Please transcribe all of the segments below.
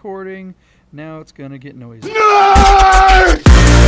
recording. Now it's gonna get noisy. Get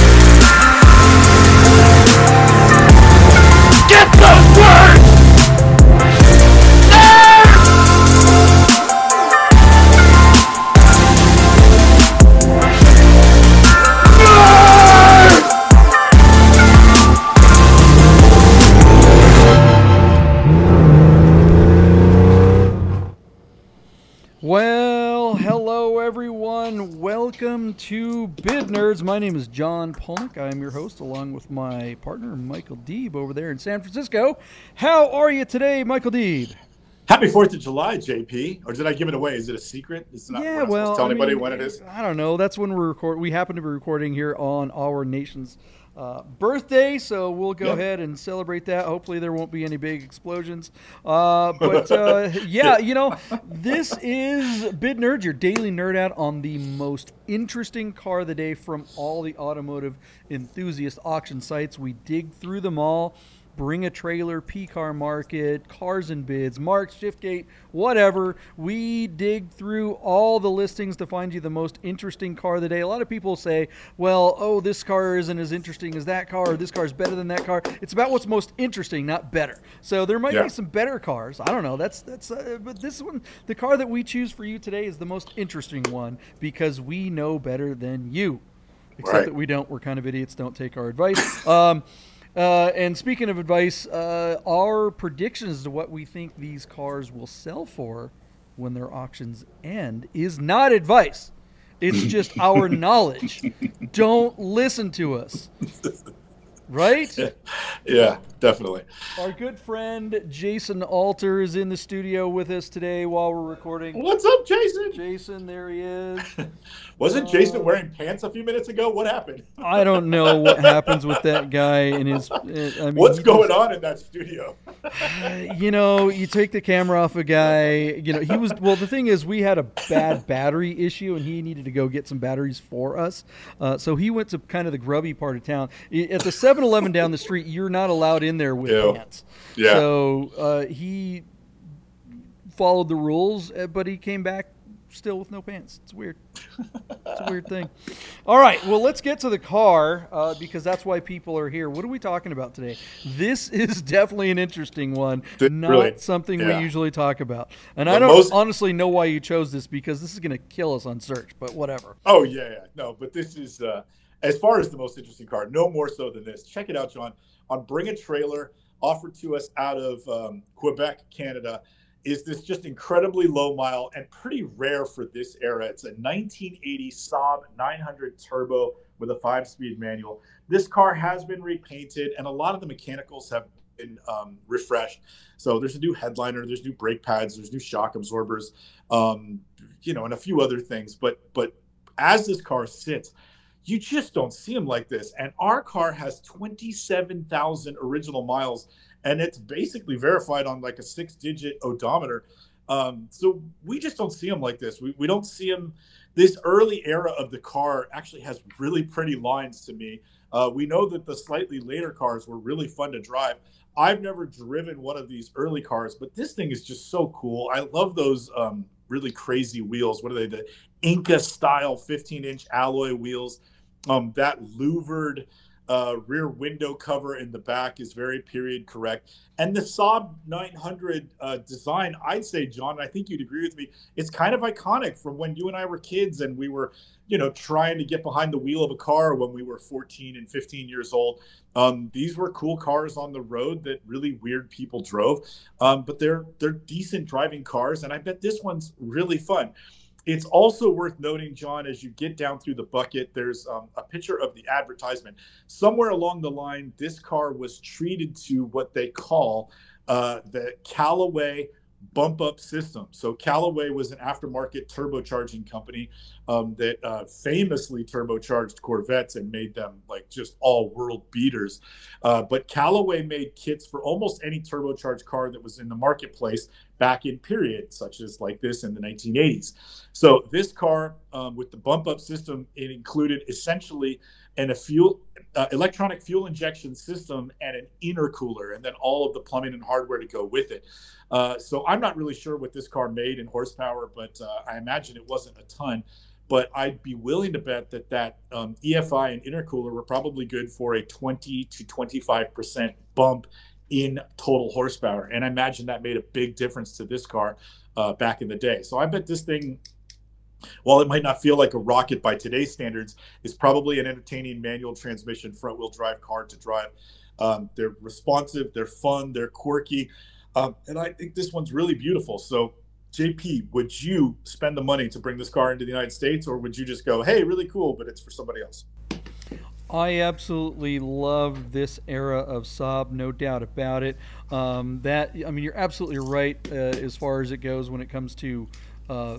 Nerds. My name is John Polnick. I am your host, along with my partner Michael Deeb over there in San Francisco. How are you today, Michael Deeb? Happy Fourth of July, JP. Or did I give it away? Is it a secret? It's not yeah, well, to tell I anybody mean, when it is. I don't know. That's when we're record. We happen to be recording here on our nation's uh, birthday, so we'll go Yeah. ahead and celebrate that. Hopefully, there won't be any big explosions. Uh, but uh, yeah, you know, this is Bid Nerd, your daily nerd out on the most interesting car of the day from all the automotive enthusiast auction sites. We dig through them all. Bring a trailer, PCarMarket, cars and bids, Marks, Shiftgate, whatever. We dig through all the listings to find you the most interesting car of the day. A lot of people say, well, oh, this car isn't as interesting as that car, or this car is better than that car. It's about what's most interesting, not better. So there might Yeah. be some better cars. I don't know. That's that's. Uh, but this one, the car that we choose for you today is the most interesting one because we know better than you. Except Right. that we don't. We're kind of idiots. Don't take our advice. Um, uh, and speaking of advice, uh, our predictions to what we think these cars will sell for when their auctions end is not advice. It's just our knowledge. Don't listen to us. Right? Yeah, definitely. Our good friend Jason Alter is in the studio with us today while we're recording. What's up, Jason? Jason, there he is. Wasn't Jason wearing pants a few minutes ago? What happened? I don't know what happens with that guy and his. I mean, What's going just- on in that studio? you know, you take the camera off a guy. You know, he was well. The thing is, we had a bad battery issue, and he needed to go get some batteries for us. Uh, so he went to kind of the grubby part of town. At the 7-Eleven down the street, you're not allowed in there with pants. Yeah. So uh, he followed the rules, uh, but he came back still with no pants. It's weird. It's a weird thing. All right, well, let's get to the car uh, because that's why people are here. What are we talking about today? This is definitely an interesting one, not really, something yeah. we usually talk about. And The I don't most- honestly know why you chose this because this is going to kill us on search, but whatever. Oh yeah, yeah. no, but this is uh, as far as the most interesting car. No more so than this. Check it out, John. On Bring a Trailer, offered to us out of um, Quebec, Canada, is this just incredibly low mile and pretty rare for this era. It's a 1980 Saab 900 Turbo with a five-speed manual. This car has been repainted, and a lot of the mechanicals have been um, refreshed. So there's a new headliner, there's new brake pads, there's new shock absorbers, um, you know, and a few other things. But but as this car sits, you just don't see them like this. And our car has 27,000 original miles, and it's basically verified on like a six-digit odometer. Um, so we just don't see them like this. We, we don't see them. This early era of the car actually has really pretty lines to me. Uh, we know that the slightly later cars were really fun to drive. I've never driven one of these early cars, but this thing is just so cool. I love those um, really crazy wheels. What are they? The Inca style 15 inch alloy wheels. Um, that louvered uh, rear window cover in the back is very period correct. And the Saab 900 uh, design, I'd say, John, I think you'd agree with me. It's kind of iconic from when you and I were kids and we were, you know, trying to get behind the wheel of a car when we were 14 and 15 years old. Um, these were cool cars on the road that really weird people drove, um, but they're they're decent driving cars, and I bet this one's really fun. It's also worth noting, John, as you get down through the bucket, there's um, a picture of the advertisement. Somewhere along the line, this car was treated to what they call uh, the Callaway bump up system. So Callaway was an aftermarket turbocharging company um, that uh, famously turbocharged Corvettes and made them like just all world beaters. Uh, but Callaway made kits for almost any turbocharged car that was in the marketplace back in periods such as like this in the 1980s. So this car um, with the bump up system, it included essentially an a fuel uh, electronic fuel injection system and an intercooler, and then all of the plumbing and hardware to go with it. Uh, so I'm not really sure what this car made in horsepower, but uh, I imagine it wasn't a ton. But I'd be willing to bet that that um, EFI and intercooler were probably good for a 20 to 25 percent bump in total horsepower, and I imagine that made a big difference to this car uh, back in the day. So I bet this thing while it might not feel like a rocket by today's standards, is probably an entertaining manual transmission front wheel drive car to drive. Um, they're responsive, they're fun, they're quirky, um, and I think this one's really beautiful. So, JP, would you spend the money to bring this car into the United States, or would you just go, "Hey, really cool, but it's for somebody else"? I absolutely love this era of Saab, no doubt about it. Um, that I mean, you're absolutely right uh, as far as it goes when it comes to uh,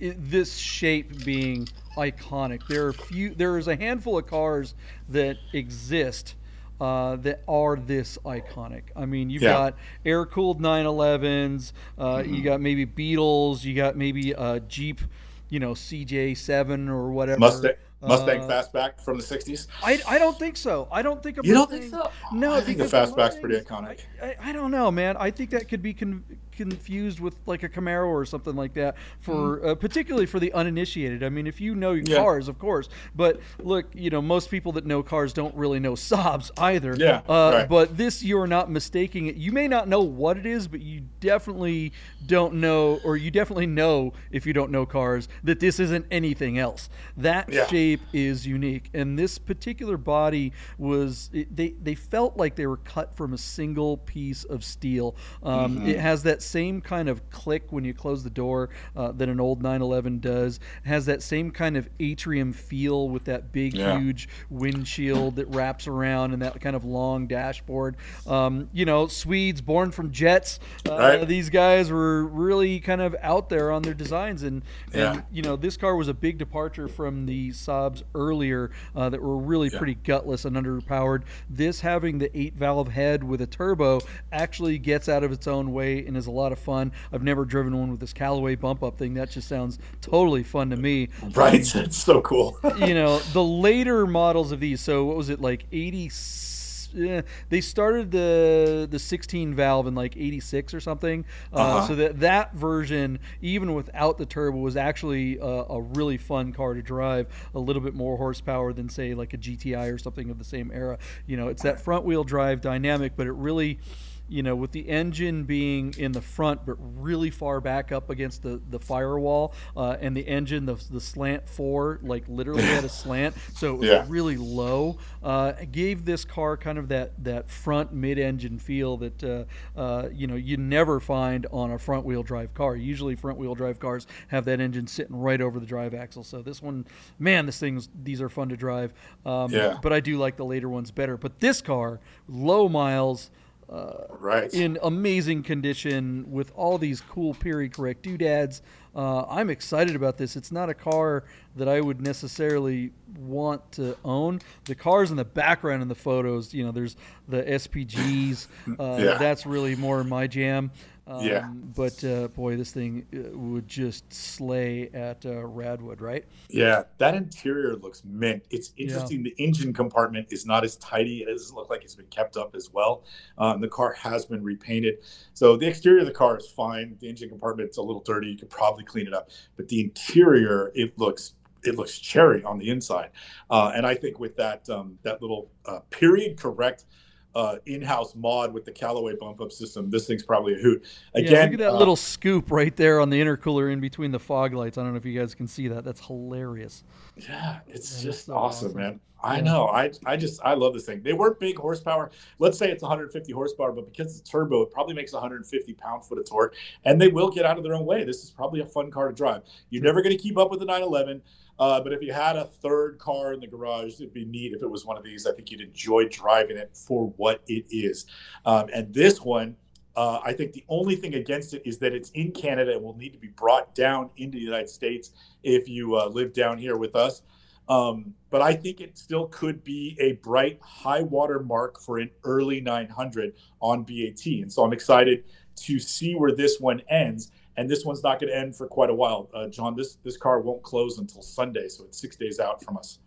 this shape being iconic. There are few. There is a handful of cars that exist uh, that are this iconic. I mean, you've yeah. got air cooled 911s. Uh, mm-hmm. You got maybe Beetles. You got maybe a Jeep, you know, CJ7 or whatever. Mustang. Mustang uh, fastback from the '60s. I, I don't think so. I don't think a you don't think so. No, I think the fastback's pretty iconic. I, I, I, don't know, man. I think that could be con- confused with like a Camaro or something like that for mm. uh, particularly for the uninitiated. I mean, if you know yeah. cars, of course. But look, you know, most people that know cars don't really know Saabs either. Yeah. Uh, right. But this, you are not mistaking it. You may not know what it is, but you definitely don't know, or you definitely know if you don't know cars that this isn't anything else. That yeah. shape is unique, and this particular body was. It, they they felt like they were cut from a single piece of steel. Um, mm-hmm. It has that same kind of click when you close the door uh, that an old 911 does. It has that same kind of atrium feel with that big, yeah. huge windshield that wraps around and that kind of long dashboard. Um, you know, Swedes born from jets. Uh, right. These guys were really kind of out there on their designs, and, and yeah. you know, this car was a big departure from the Saabs earlier uh, that were really yeah. pretty gutless and underpowered. This having the eight valve head with a turbo actually gets out of its own way and is a lot of fun. I've never driven one with this Callaway bump up thing. That just sounds totally fun to me. Right, um, it's so cool. you know, the later models of these. So what was it like? Eighty. Yeah, they started the the 16 valve in like 86 or something. Uh, uh-huh. So that that version, even without the turbo, was actually a, a, really fun car to drive. A little bit more horsepower than say like a GTI or something of the same era. You know, it's that front wheel drive dynamic, but it really you know, with the engine being in the front but really far back up against the, the firewall, uh, and the engine, the, the slant four, like literally had a slant, so it was yeah. really low. Uh, gave this car kind of that, that front mid engine feel that, uh, uh, you know, you never find on a front wheel drive car. Usually, front wheel drive cars have that engine sitting right over the drive axle. So this one, man, this thing's, these are fun to drive. Um, yeah. But I do like the later ones better. But this car, low miles, uh, right. in amazing condition with all these cool period correct doodads. Uh, I'm excited about this. It's not a car that I would necessarily want to own. The cars in the background in the photos, you know, there's the SPGs. Uh, yeah. That's really more my jam. Um, yeah. But uh, boy, this thing uh, would just slay at uh, Radwood, right? Yeah, that interior looks mint. It's interesting. Yeah. The engine compartment is not as tidy. as It doesn't look like it's been kept up as well. Um, the car has been repainted. So the exterior of the car is fine. The engine compartment's a little dirty. You could probably clean it up. But the interior, it looks it looks cherry on the inside. Uh, and I think with that um, that little uh, period correct uh, in-house mod with the Callaway bump up system, this thing's probably a hoot. Again, yeah, look at that uh, little scoop right there on the intercooler in between the fog lights. I don't know if you guys can see that. That's hilarious. Yeah, it's just so awesome, awesome, man. I know. I I just I love this thing. They weren't big horsepower. Let's say it's 150 horsepower, but because it's turbo, it probably makes 150 pound foot of torque, and they will get out of their own way. This is probably a fun car to drive. You're never going to keep up with the 911. Uh, but if you had a third car in the garage, it'd be neat if it was one of these. I think you'd enjoy driving it for what it is. Um, and this one, uh, I think the only thing against it is that it's in Canada and will need to be brought down into the United States if you uh, live down here with us. Um, but I think it still could be a bright high water mark for an early 900 on BAT. And so I'm excited to see where this one ends. And this one's not going to end for quite a while, uh, John. This this car won't close until Sunday, so it's six days out from us.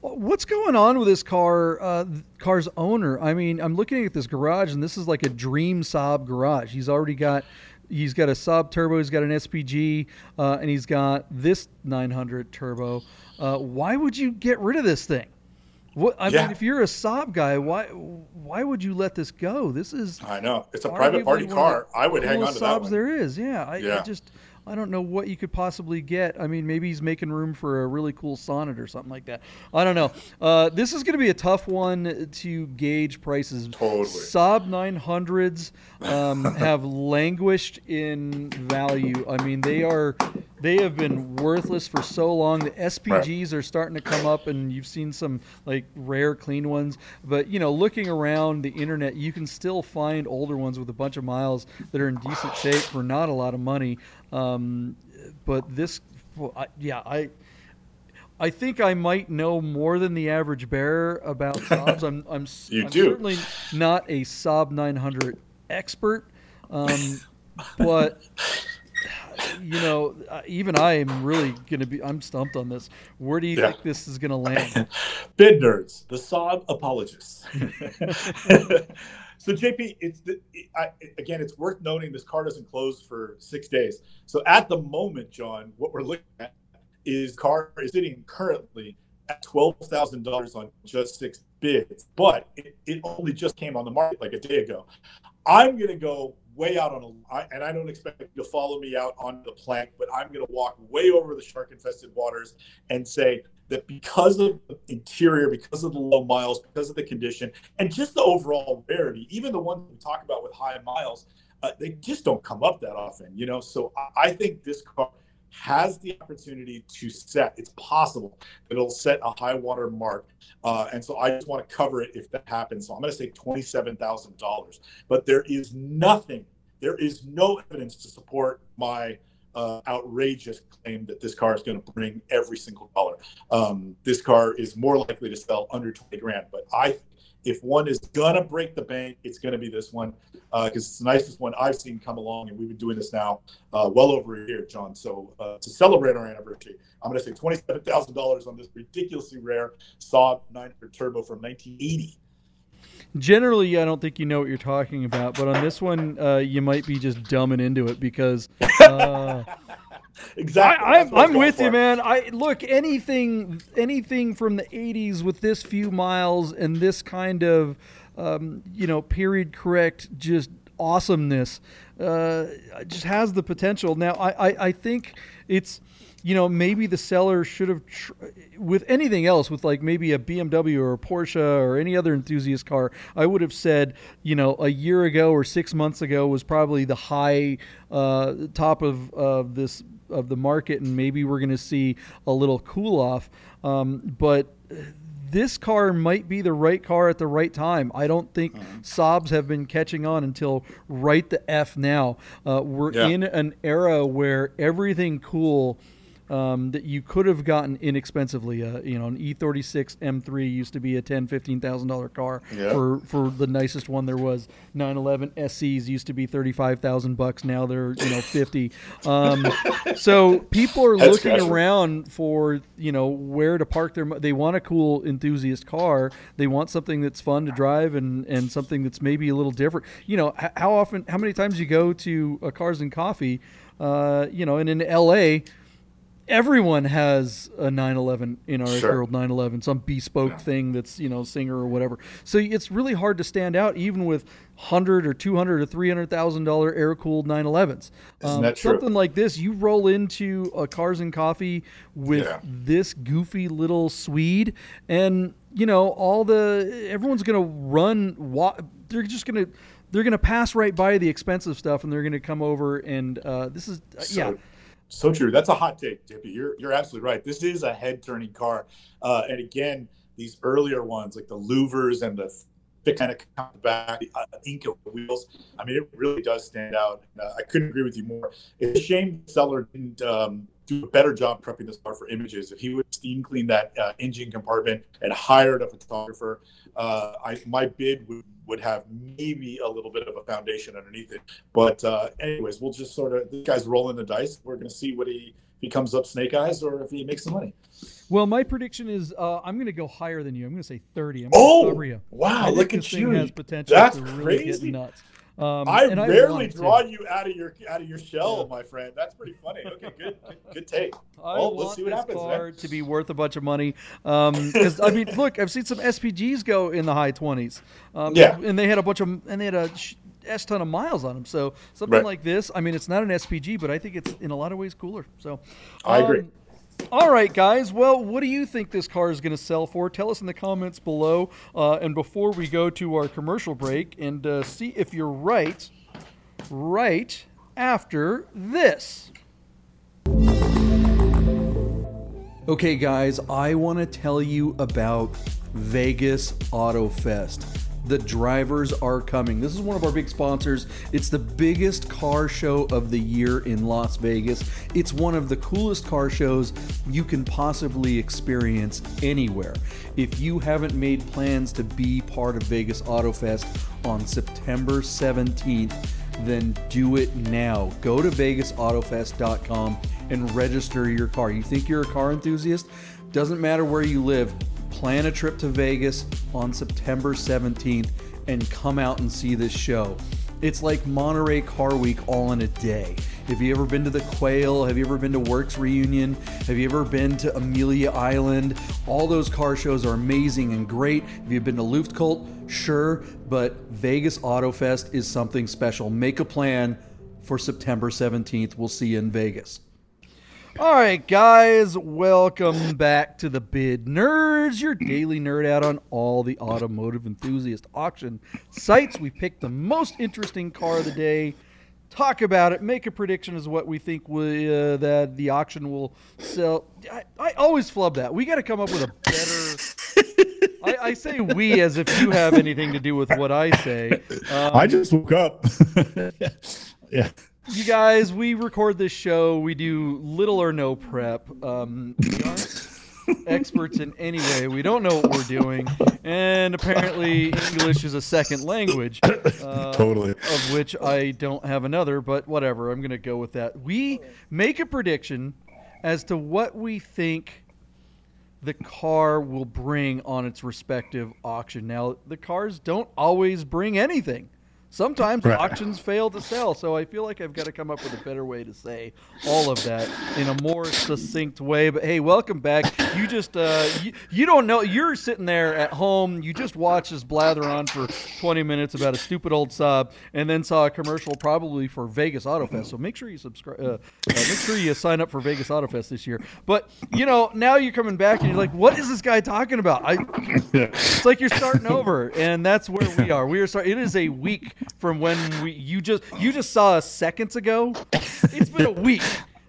What's going on with this car? Uh, car's owner. I mean, I'm looking at this garage, and this is like a dream Saab garage. He's already got he's got a Saab turbo, he's got an SPG, uh, and he's got this 900 turbo. Uh, why would you get rid of this thing? What I yeah. mean, if you're a Saab guy, why why would you let this go? This is I know it's a private party car. I would hang on to Saabs that one. There is, yeah. I, yeah. I just I don't know what you could possibly get. I mean, maybe he's making room for a really cool Sonett or something like that. I don't know. Uh, this is going to be a tough one to gauge prices. Totally. Saab 900s um, have languished in value. I mean, they are they have been worthless for so long. The SPGs are starting to come up, and you've seen some like rare clean ones. But you know, looking around the internet, you can still find older ones with a bunch of miles that are in decent shape for not a lot of money. Um, but this, well, I, yeah, I. I think I might know more than the average bearer about Saabs. I'm, I'm, you I'm do. certainly not a Saab 900 expert, um, but you know, uh, even I am really going to be. I'm stumped on this. Where do you yeah. think this is going to land? Bid nerds, the Saab apologists. so JP, it's the, I, again, it's worth noting this car doesn't close for six days. So at the moment, John, what we're looking at is car is sitting currently at twelve thousand dollars on just six bids, but it, it only just came on the market like a day ago. I'm going to go way out on a, and I don't expect you to follow me out on the plank, but I'm going to walk way over the shark infested waters and say that because of the interior, because of the low miles, because of the condition, and just the overall rarity, even the ones we talk about with high miles, uh, they just don't come up that often, you know. So I, I think this car has the opportunity to set. It's possible that it'll set a high water mark, uh, and so I just want to cover it if that happens. So I'm going to say twenty-seven thousand dollars, but there is nothing, there is no evidence to support my uh, outrageous claim that this car is going to bring every single dollar. Um, this car is more likely to sell under twenty grand, but I if one is gonna break the bank, it's gonna be this one because uh, it's the nicest one I've seen come along, and we've been doing this now uh, well over a year, John. So uh, to celebrate our anniversary, I'm gonna say twenty-seven thousand dollars on this ridiculously rare Saab 900 Turbo from 1980. Generally, I don't think you know what you're talking about, but on this one, uh, you might be just dumbing into it because. Uh, exactly. I, am with for. you, man. I look anything anything from the '80s with this few miles and this kind of um, you know period correct just awesomeness uh, just has the potential. Now, I, I, I think it's you know, maybe the seller should have, tr- with anything else, with like maybe a BMW or a Porsche or any other enthusiast car, I would have said, you know, a year ago or six months ago was probably the high uh, top of, of this of the market, and maybe we're going to see a little cool off. Um, but this car might be the right car at the right time. I don't think mm-hmm. Saabs have been catching on until right the F now. Uh, we're yeah. in an era where everything cool um, that you could have gotten inexpensively. Uh, you know, an E36 M3 used to be a ten, fifteen thousand dollar car yep. for for the nicest one there was. 911 SCs used to be thirty five thousand bucks. Now they're you know fifty. Um, so people are That's looking around for you know where to park their. They want a cool enthusiast car. They want something that's fun to drive and and something that's maybe a little different. You know, how often, how many times you go to a Cars and Coffee? Uh, you know, and in LA everyone has a 911 in our sure. world 911 some bespoke yeah. thing that's you know Singer or whatever so it's really hard to stand out even with 100 or 200 or 300 thousand dollar air cooled 911s um, something like this you roll into a cars and coffee with yeah. this goofy little swede and you know all the everyone's gonna run wa- they're just gonna they're gonna pass right by the expensive stuff and they're gonna come over and uh, this is uh, so- yeah so true. That's a hot take, Dippy. You're you're absolutely right. This is a head turning car, uh, and again, these earlier ones like the louvers and the kind of back, uh, Inca wheels. I mean, it really does stand out. Uh, I couldn't agree with you more. It's a shame the seller didn't um, do a better job prepping this car for images. If he would steam clean that uh, engine compartment and hired a photographer, uh, I, my bid would would have maybe a little bit of a foundation underneath it. But uh, anyways, we'll just sort of this guy's rolling the dice. We're going to see what he if he comes up snake eyes or if he makes some money. Well, my prediction is uh, I'm going to go higher than you. I'm going to say 30. I'm oh, wow! Look at you. Has potential That's really crazy. nuts. Um, I rarely to. draw you out of your out of your shell, my friend. That's pretty funny. Okay, good, good, good take. I Well, want see what this happens, man. to be worth a bunch of money. Because I mean, look, I've seen some SPGs go in the high twenties. Um, Yeah. and they had a bunch of and they had a sh- s ton of miles on them. So something Right. like this, I mean, it's not an SPG, but I think it's in a lot of ways cooler. So I agree. All right, guys. Well, what do you think this car is going to sell for? Tell us in the comments below. Uh, and before we go to our commercial break and uh, see if you're right, right after this. Okay, guys, I want to tell you about Vegas Auto Fest. The drivers are coming. This is one of our big sponsors. It's the biggest car show of the year in Las Vegas. It's one of the coolest car shows you can possibly experience anywhere. If you haven't made plans to be part of Vegas Auto Fest on September 17th, then do it now. Go to vegasautofest.com and register your car. You think you're a car enthusiast? Doesn't matter where you live. Plan a trip to Vegas on September 17th and come out and see this show. It's like Monterey Car Week all in a day. Have you ever been to the Quail? Have you ever been to Werks Reunion? Have you ever been to Amelia Island? All those car shows are amazing and great. Have you been to Luftgekühlt? Sure, but Vegas Auto Fest is something special. Make a plan for September 17th. We'll see you in Vegas. All right, guys, welcome back to the Bid Nerds, your daily nerd out on all the automotive enthusiast auction sites. We picked the most interesting car of the day, talk about it, make a prediction as what we think we, uh, that the auction will sell. I, I always flub that. We got to come up with a better. I, I say we as if you have anything to do with what I say. Um, I just woke up. yeah. You guys, we record this show. We do little or no prep. Um, we aren't experts in any way. We don't know what we're doing, and apparently English is a second language, uh, Totally. of which I don't have another. But whatever, I'm going to go with that. We make a prediction as to what we think the car will bring on its respective auction. Now, the cars don't always bring anything. Sometimes Right. auctions fail to sell, so I feel like I've got to come up with a better way to say all of that in a more succinct way. But hey, welcome back. You just uh, you, you don't know you're sitting there at home. You just watched us blather on for 20 minutes about a stupid old Saab, and then saw a commercial probably for Vegas Auto Fest. So make sure you subscribe. Uh, uh, make sure you sign up for Vegas Auto Fest this year. But you know now you're coming back and you're like, what is this guy talking about? I it's like you're starting over, and that's where we are. We are start. It is a week from when we you just you just saw us seconds ago. It's been a week.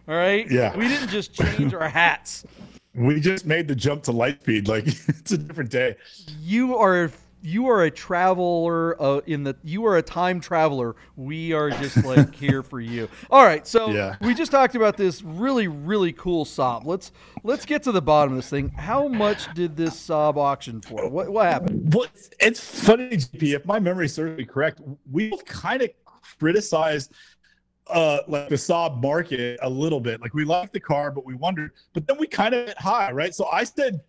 All right. Yeah. We didn't just change our hats. We just made the jump to light speed. Like it's a different day. You are you are a traveler uh, in the you are a time traveler. We are just like here for you. All right. So Yeah. we just talked about this really really cool Saab. Let's let's get to the bottom of this thing. How much did this Saab auction for? What what happened? Well, it's, it's funny, JP. If my memory serves me correct, we kind of criticized uh like the Saab market a little bit. Like we liked the car, but we wondered. But then we kind of hit high, right? So I said,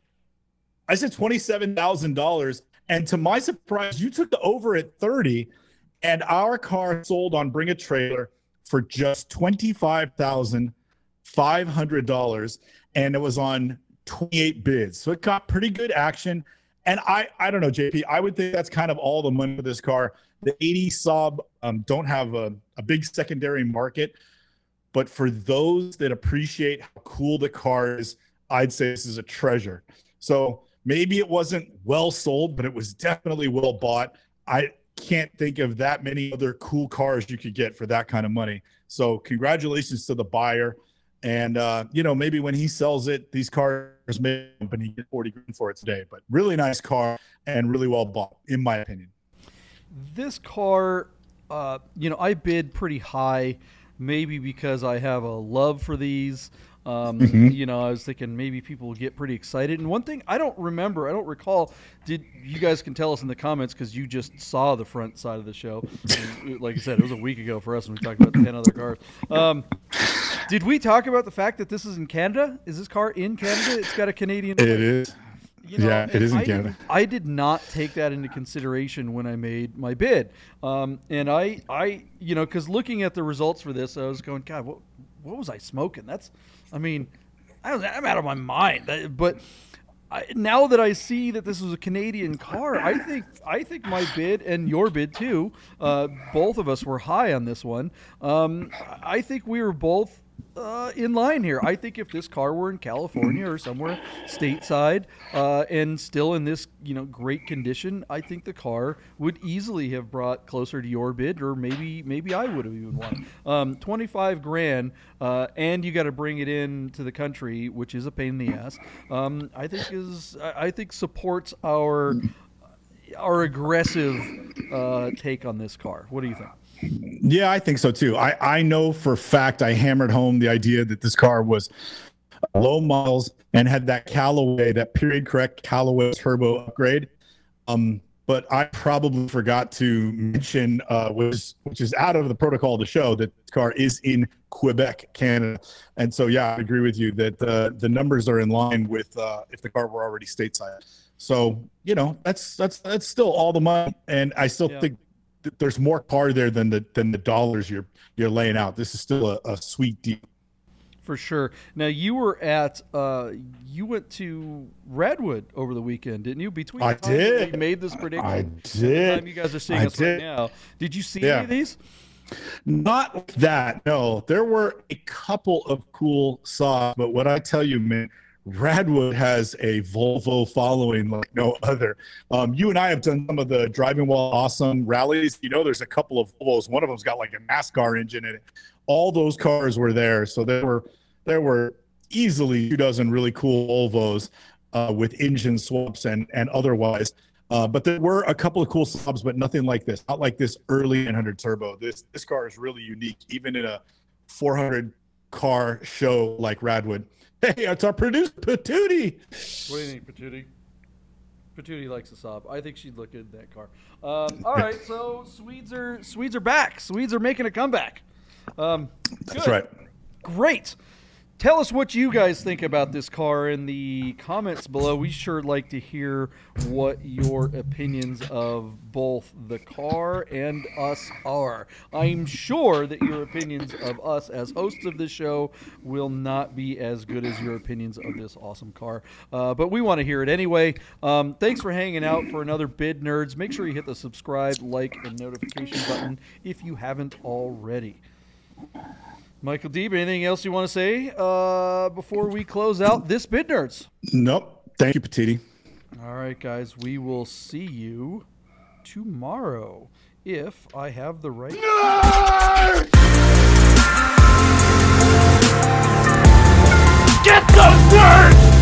I said twenty seven thousand dollars, and to my surprise, you took the over at thirty, and our car sold on Bring a Trailer for just twenty five thousand five hundred dollars, and it was on twenty eight bids. So it got pretty good action. And I, I don't know, JP. I would think that's kind of all the money for this car. The 80 Saab um, don't have a, a big secondary market, but for those that appreciate how cool the car is, I'd say this is a treasure. So maybe it wasn't well sold, but it was definitely well bought. I can't think of that many other cool cars you could get for that kind of money. So congratulations to the buyer. And uh, you know, maybe when he sells it, these cars may and he get 40 grand for it today. But really nice car and really well bought, in my opinion. this car, uh, you know, I bid pretty high, maybe because I have a love for these. Um, mm-hmm. You know, I was thinking maybe people will get pretty excited. And one thing I don't remember, I don't recall. Did you guys can tell us in the comments because you just saw the front side of the show. And, like I said, it was a week ago for us when we talked about ten other cars. Um, did we talk about the fact that this is in Canada? Is this car in Canada? It's got a Canadian. It is. You know, yeah, it is in I Canada. Did, I did not take that into consideration when I made my bid, um, and I, I, you know, because looking at the results for this, I was going, God, what, what was I smoking? That's, I mean, I I'm out of my mind. But I, now that I see that this was a Canadian car, I think I think my bid and your bid too. Uh, both of us were high on this one. Um, I think we were both uh, in line here. I think if this car were in California or somewhere stateside uh, and still in this you know great condition, I think the car would easily have brought closer to your bid, or maybe maybe I would have even won. Um, Twenty five grand, uh, and you got to bring it in to the country, which is a pain in the ass. Um, I think is I think supports our our aggressive uh, take on this car. What do you think? Yeah, I think so too. I, I know for fact I hammered home the idea that this car was low miles and had that Callaway, that period correct Callaway turbo upgrade. Um, but I probably forgot to mention, uh, which, is, which is out of the protocol to show, that the car is in Quebec, Canada. And so, yeah, I agree with you that uh, the numbers are in line with uh, if the car were already stateside. So, you know, that's that's that's still all the money, and I still yeah. think there's more car there than the than the dollars you're you're laying out. This is still a, a sweet deal. For sure. Now you were at uh, you went to Radwood over the weekend, didn't you? Between I did. We made this prediction. I did. you guys are seeing I us did. right now. Did you see yeah. any of these? Not that. No, there were a couple of cool Saabs, but what I tell you, man Radwood has a Volvo following like no other. Um, you and I have done some of the driving while awesome rallies. You know, there's a couple of Volvos. One of them's got like a NASCAR engine in it. All those cars were there, so there were there were easily two dozen really cool Volvos uh, with engine swaps and and otherwise. Uh, but there were a couple of cool Saabs, but nothing like this. Not like this early 900 turbo. This this car is really unique, even in a 400 car show like Radwood. Hey, it's our producer, Patootie. What do you think, Patootie? Patootie likes a Saab. I think she'd look good in that car. Um, all right, so Swedes are Swedes are back. Swedes are making a comeback. Um, That's right. Great. Tell us what you guys think about this car in the comments below. We sure like to hear what your opinions of both the car and us are. I'm sure that your opinions of us as hosts of this show will not be as good as your opinions of this awesome car, uh, but we want to hear it anyway. Um, thanks for hanging out for another Bid Nerds. Make sure you hit the subscribe, like, and notification button if you haven't already. Michael Deeb, anything else you want to say uh, before we close out this Bid Nerds? Nope. Thank you, Patootie. All right, guys. We will see you tomorrow if I have the right. Nerd! Get those words!